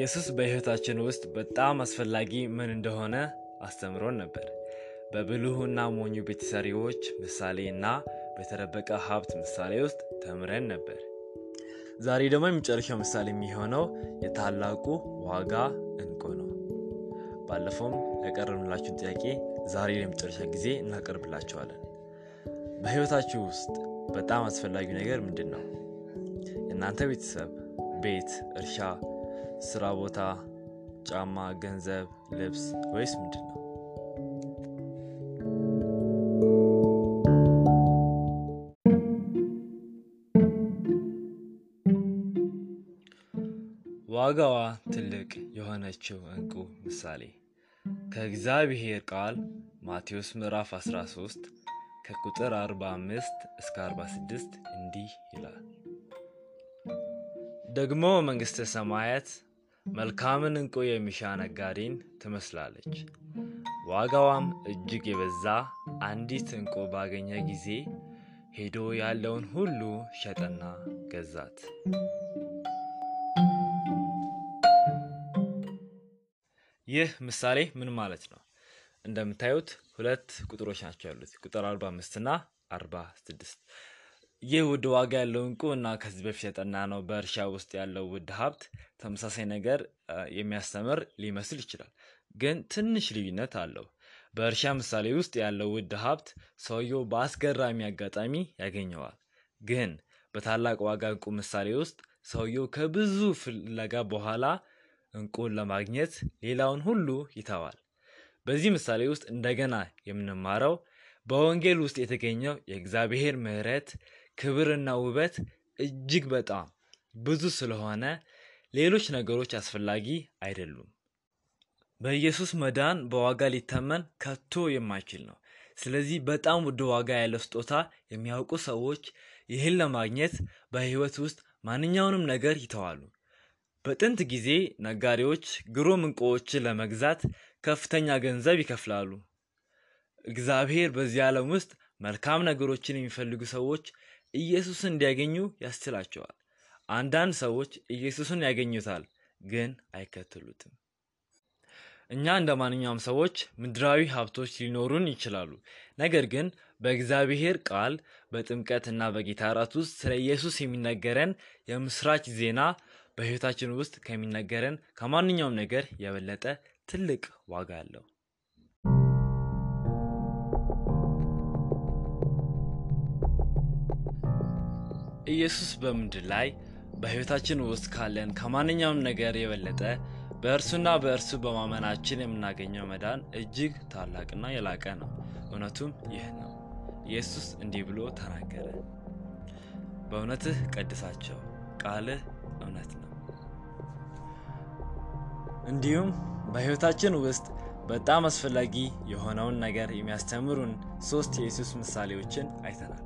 ኢየሱስ በሕይወታችን ውስጥ በጣም አስፈላጊ ምን እንደሆነ አስተምሮን ነበር። በብልሁና ሞኙ ቤተሰሪዎች ምሳሌ እና በተደበቀ ሀብት ምሳሌ ውስጥ ተምረን ነበር። ዛሬ ደግሞ የመጨረሻው ምሳሌ የሚሆነው የታላቁ ዋጋ እንቁ ነው። ባለፈውም ያቀረብንላችሁን ጥያቄ ዛሬ ለመጨረሻ ጊዜ እናቀርብላቸዋለን። በሕይወታችሁ ውስጥ በጣም አስፈላጊው ነገር ምንድን ነው? የእናንተ ቤተሰብ፣ ቤት፣ እርሻ፣ ስራ ቦታ፣ ጫማ፣ ገንዘብ፣ ልብስ ወይስ ምንድን ነው? ዋጋዋ ትልቅ የሆነችው እንቁ ምሳሌ ከእግዚአብሔር ቃል ማቴዎስ ምዕራፍ 13 ከቁጥር 45 እስከ 46 እንዲህ ይላል። ደግሞ መንግሥተ ሰማያት መልካምን እንቁ የሚሻ ነጋዴን ትመስላለች። ዋጋዋም እጅግ የበዛ አንዲት እንቁ ባገኘ ጊዜ ሄዶ ያለውን ሁሉ ሸጠና ገዛት። ይህ ምሳሌ ምን ማለት ነው? እንደምታዩት ሁለት ቁጥሮች ናቸው ያሉት፣ ቁጥር 45 እና 46። ይህ ውድ ዋጋ ያለው እንቁ እና ከዚህ በፊት የጠና ነው በእርሻ ውስጥ ያለው ውድ ሀብት ተመሳሳይ ነገር የሚያስተምር ሊመስል ይችላል፣ ግን ትንሽ ልዩነት አለው። በእርሻ ምሳሌ ውስጥ ያለው ውድ ሀብት ሰውየው በአስገራሚ አጋጣሚ ያገኘዋል። ግን በታላቅ ዋጋ እንቁ ምሳሌ ውስጥ ሰውየው ከብዙ ፍለጋ በኋላ እንቁን ለማግኘት ሌላውን ሁሉ ይተዋል። በዚህ ምሳሌ ውስጥ እንደገና የምንማረው በወንጌል ውስጥ የተገኘው የእግዚአብሔር ምሕረት ክብርና ውበት እጅግ በጣም ብዙ ስለሆነ ሌሎች ነገሮች አስፈላጊ አይደሉም። በኢየሱስ መዳን በዋጋ ሊተመን ከቶ የማይችል ነው። ስለዚህ በጣም ውድ ዋጋ ያለው ስጦታ የሚያውቁ ሰዎች ይህን ለማግኘት በሕይወት ውስጥ ማንኛውንም ነገር ይተዋሉ። በጥንት ጊዜ ነጋዴዎች ግሩም እንቁዎችን ለመግዛት ከፍተኛ ገንዘብ ይከፍላሉ። እግዚአብሔር በዚህ ዓለም ውስጥ መልካም ነገሮችን የሚፈልጉ ሰዎች ኢየሱስን እንዲያገኙ ያስችላቸዋል። አንዳንድ ሰዎች ኢየሱስን ያገኙታል፣ ግን አይከተሉትም። እኛ እንደ ማንኛውም ሰዎች ምድራዊ ሀብቶች ሊኖሩን ይችላሉ። ነገር ግን በእግዚአብሔር ቃል በጥምቀት እና በጌታ እራት ውስጥ ስለ ኢየሱስ የሚነገረን የምስራች ዜና በሕይወታችን ውስጥ ከሚነገረን ከማንኛውም ነገር የበለጠ ትልቅ ዋጋ አለው። ኢየሱስ በምድር ላይ በሕይወታችን ውስጥ ካለን ከማንኛውም ነገር የበለጠ በእርሱና በእርሱ በማመናችን የምናገኘው መዳን እጅግ ታላቅና የላቀ ነው። እውነቱም ይህ ነው። ኢየሱስ እንዲህ ብሎ ተናገረ፣ በእውነትህ ቀድሳቸው፣ ቃልህ እውነት ነው። እንዲሁም በሕይወታችን ውስጥ በጣም አስፈላጊ የሆነውን ነገር የሚያስተምሩን ሶስት የኢየሱስ ምሳሌዎችን አይተናል።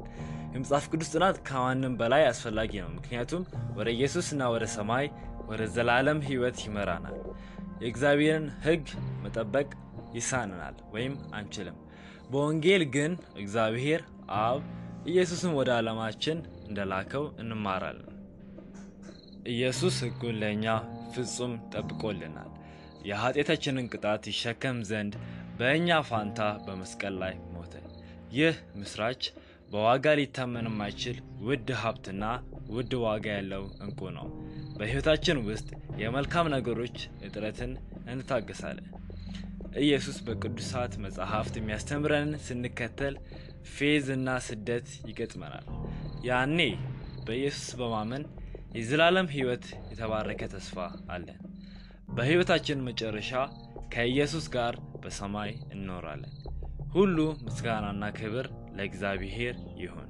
የመጽሐፍ ቅዱስ ጥናት ከማንም በላይ አስፈላጊ ነው፣ ምክንያቱም ወደ ኢየሱስና ወደ ሰማይ ወደ ዘላለም ሕይወት ይመራናል። የእግዚአብሔርን ሕግ መጠበቅ ይሳንናል ወይም አንችልም። በወንጌል ግን እግዚአብሔር አብ ኢየሱስን ወደ ዓለማችን እንደላከው እንማራለን። ኢየሱስ ሕጉን ለእኛ ፍጹም ጠብቆልናል። የኃጢአታችንን ቅጣት ይሸከም ዘንድ በእኛ ፋንታ በመስቀል ላይ ሞተ። ይህ ምስራች በዋጋ ሊታመን የማይችል ውድ ሀብትና ውድ ዋጋ ያለው እንቁ ነው። በሕይወታችን ውስጥ የመልካም ነገሮች እጥረትን እንታገሳለን። ኢየሱስ በቅዱሳት መጽሐፍት የሚያስተምረንን ስንከተል ፌዝ እና ስደት ይገጥመናል። ያኔ በኢየሱስ በማመን የዘላለም ሕይወት የተባረከ ተስፋ አለን። በሕይወታችን መጨረሻ ከኢየሱስ ጋር በሰማይ እንኖራለን። ሁሉ ምስጋናና ክብር ለእግዚአብሔር ይሁን።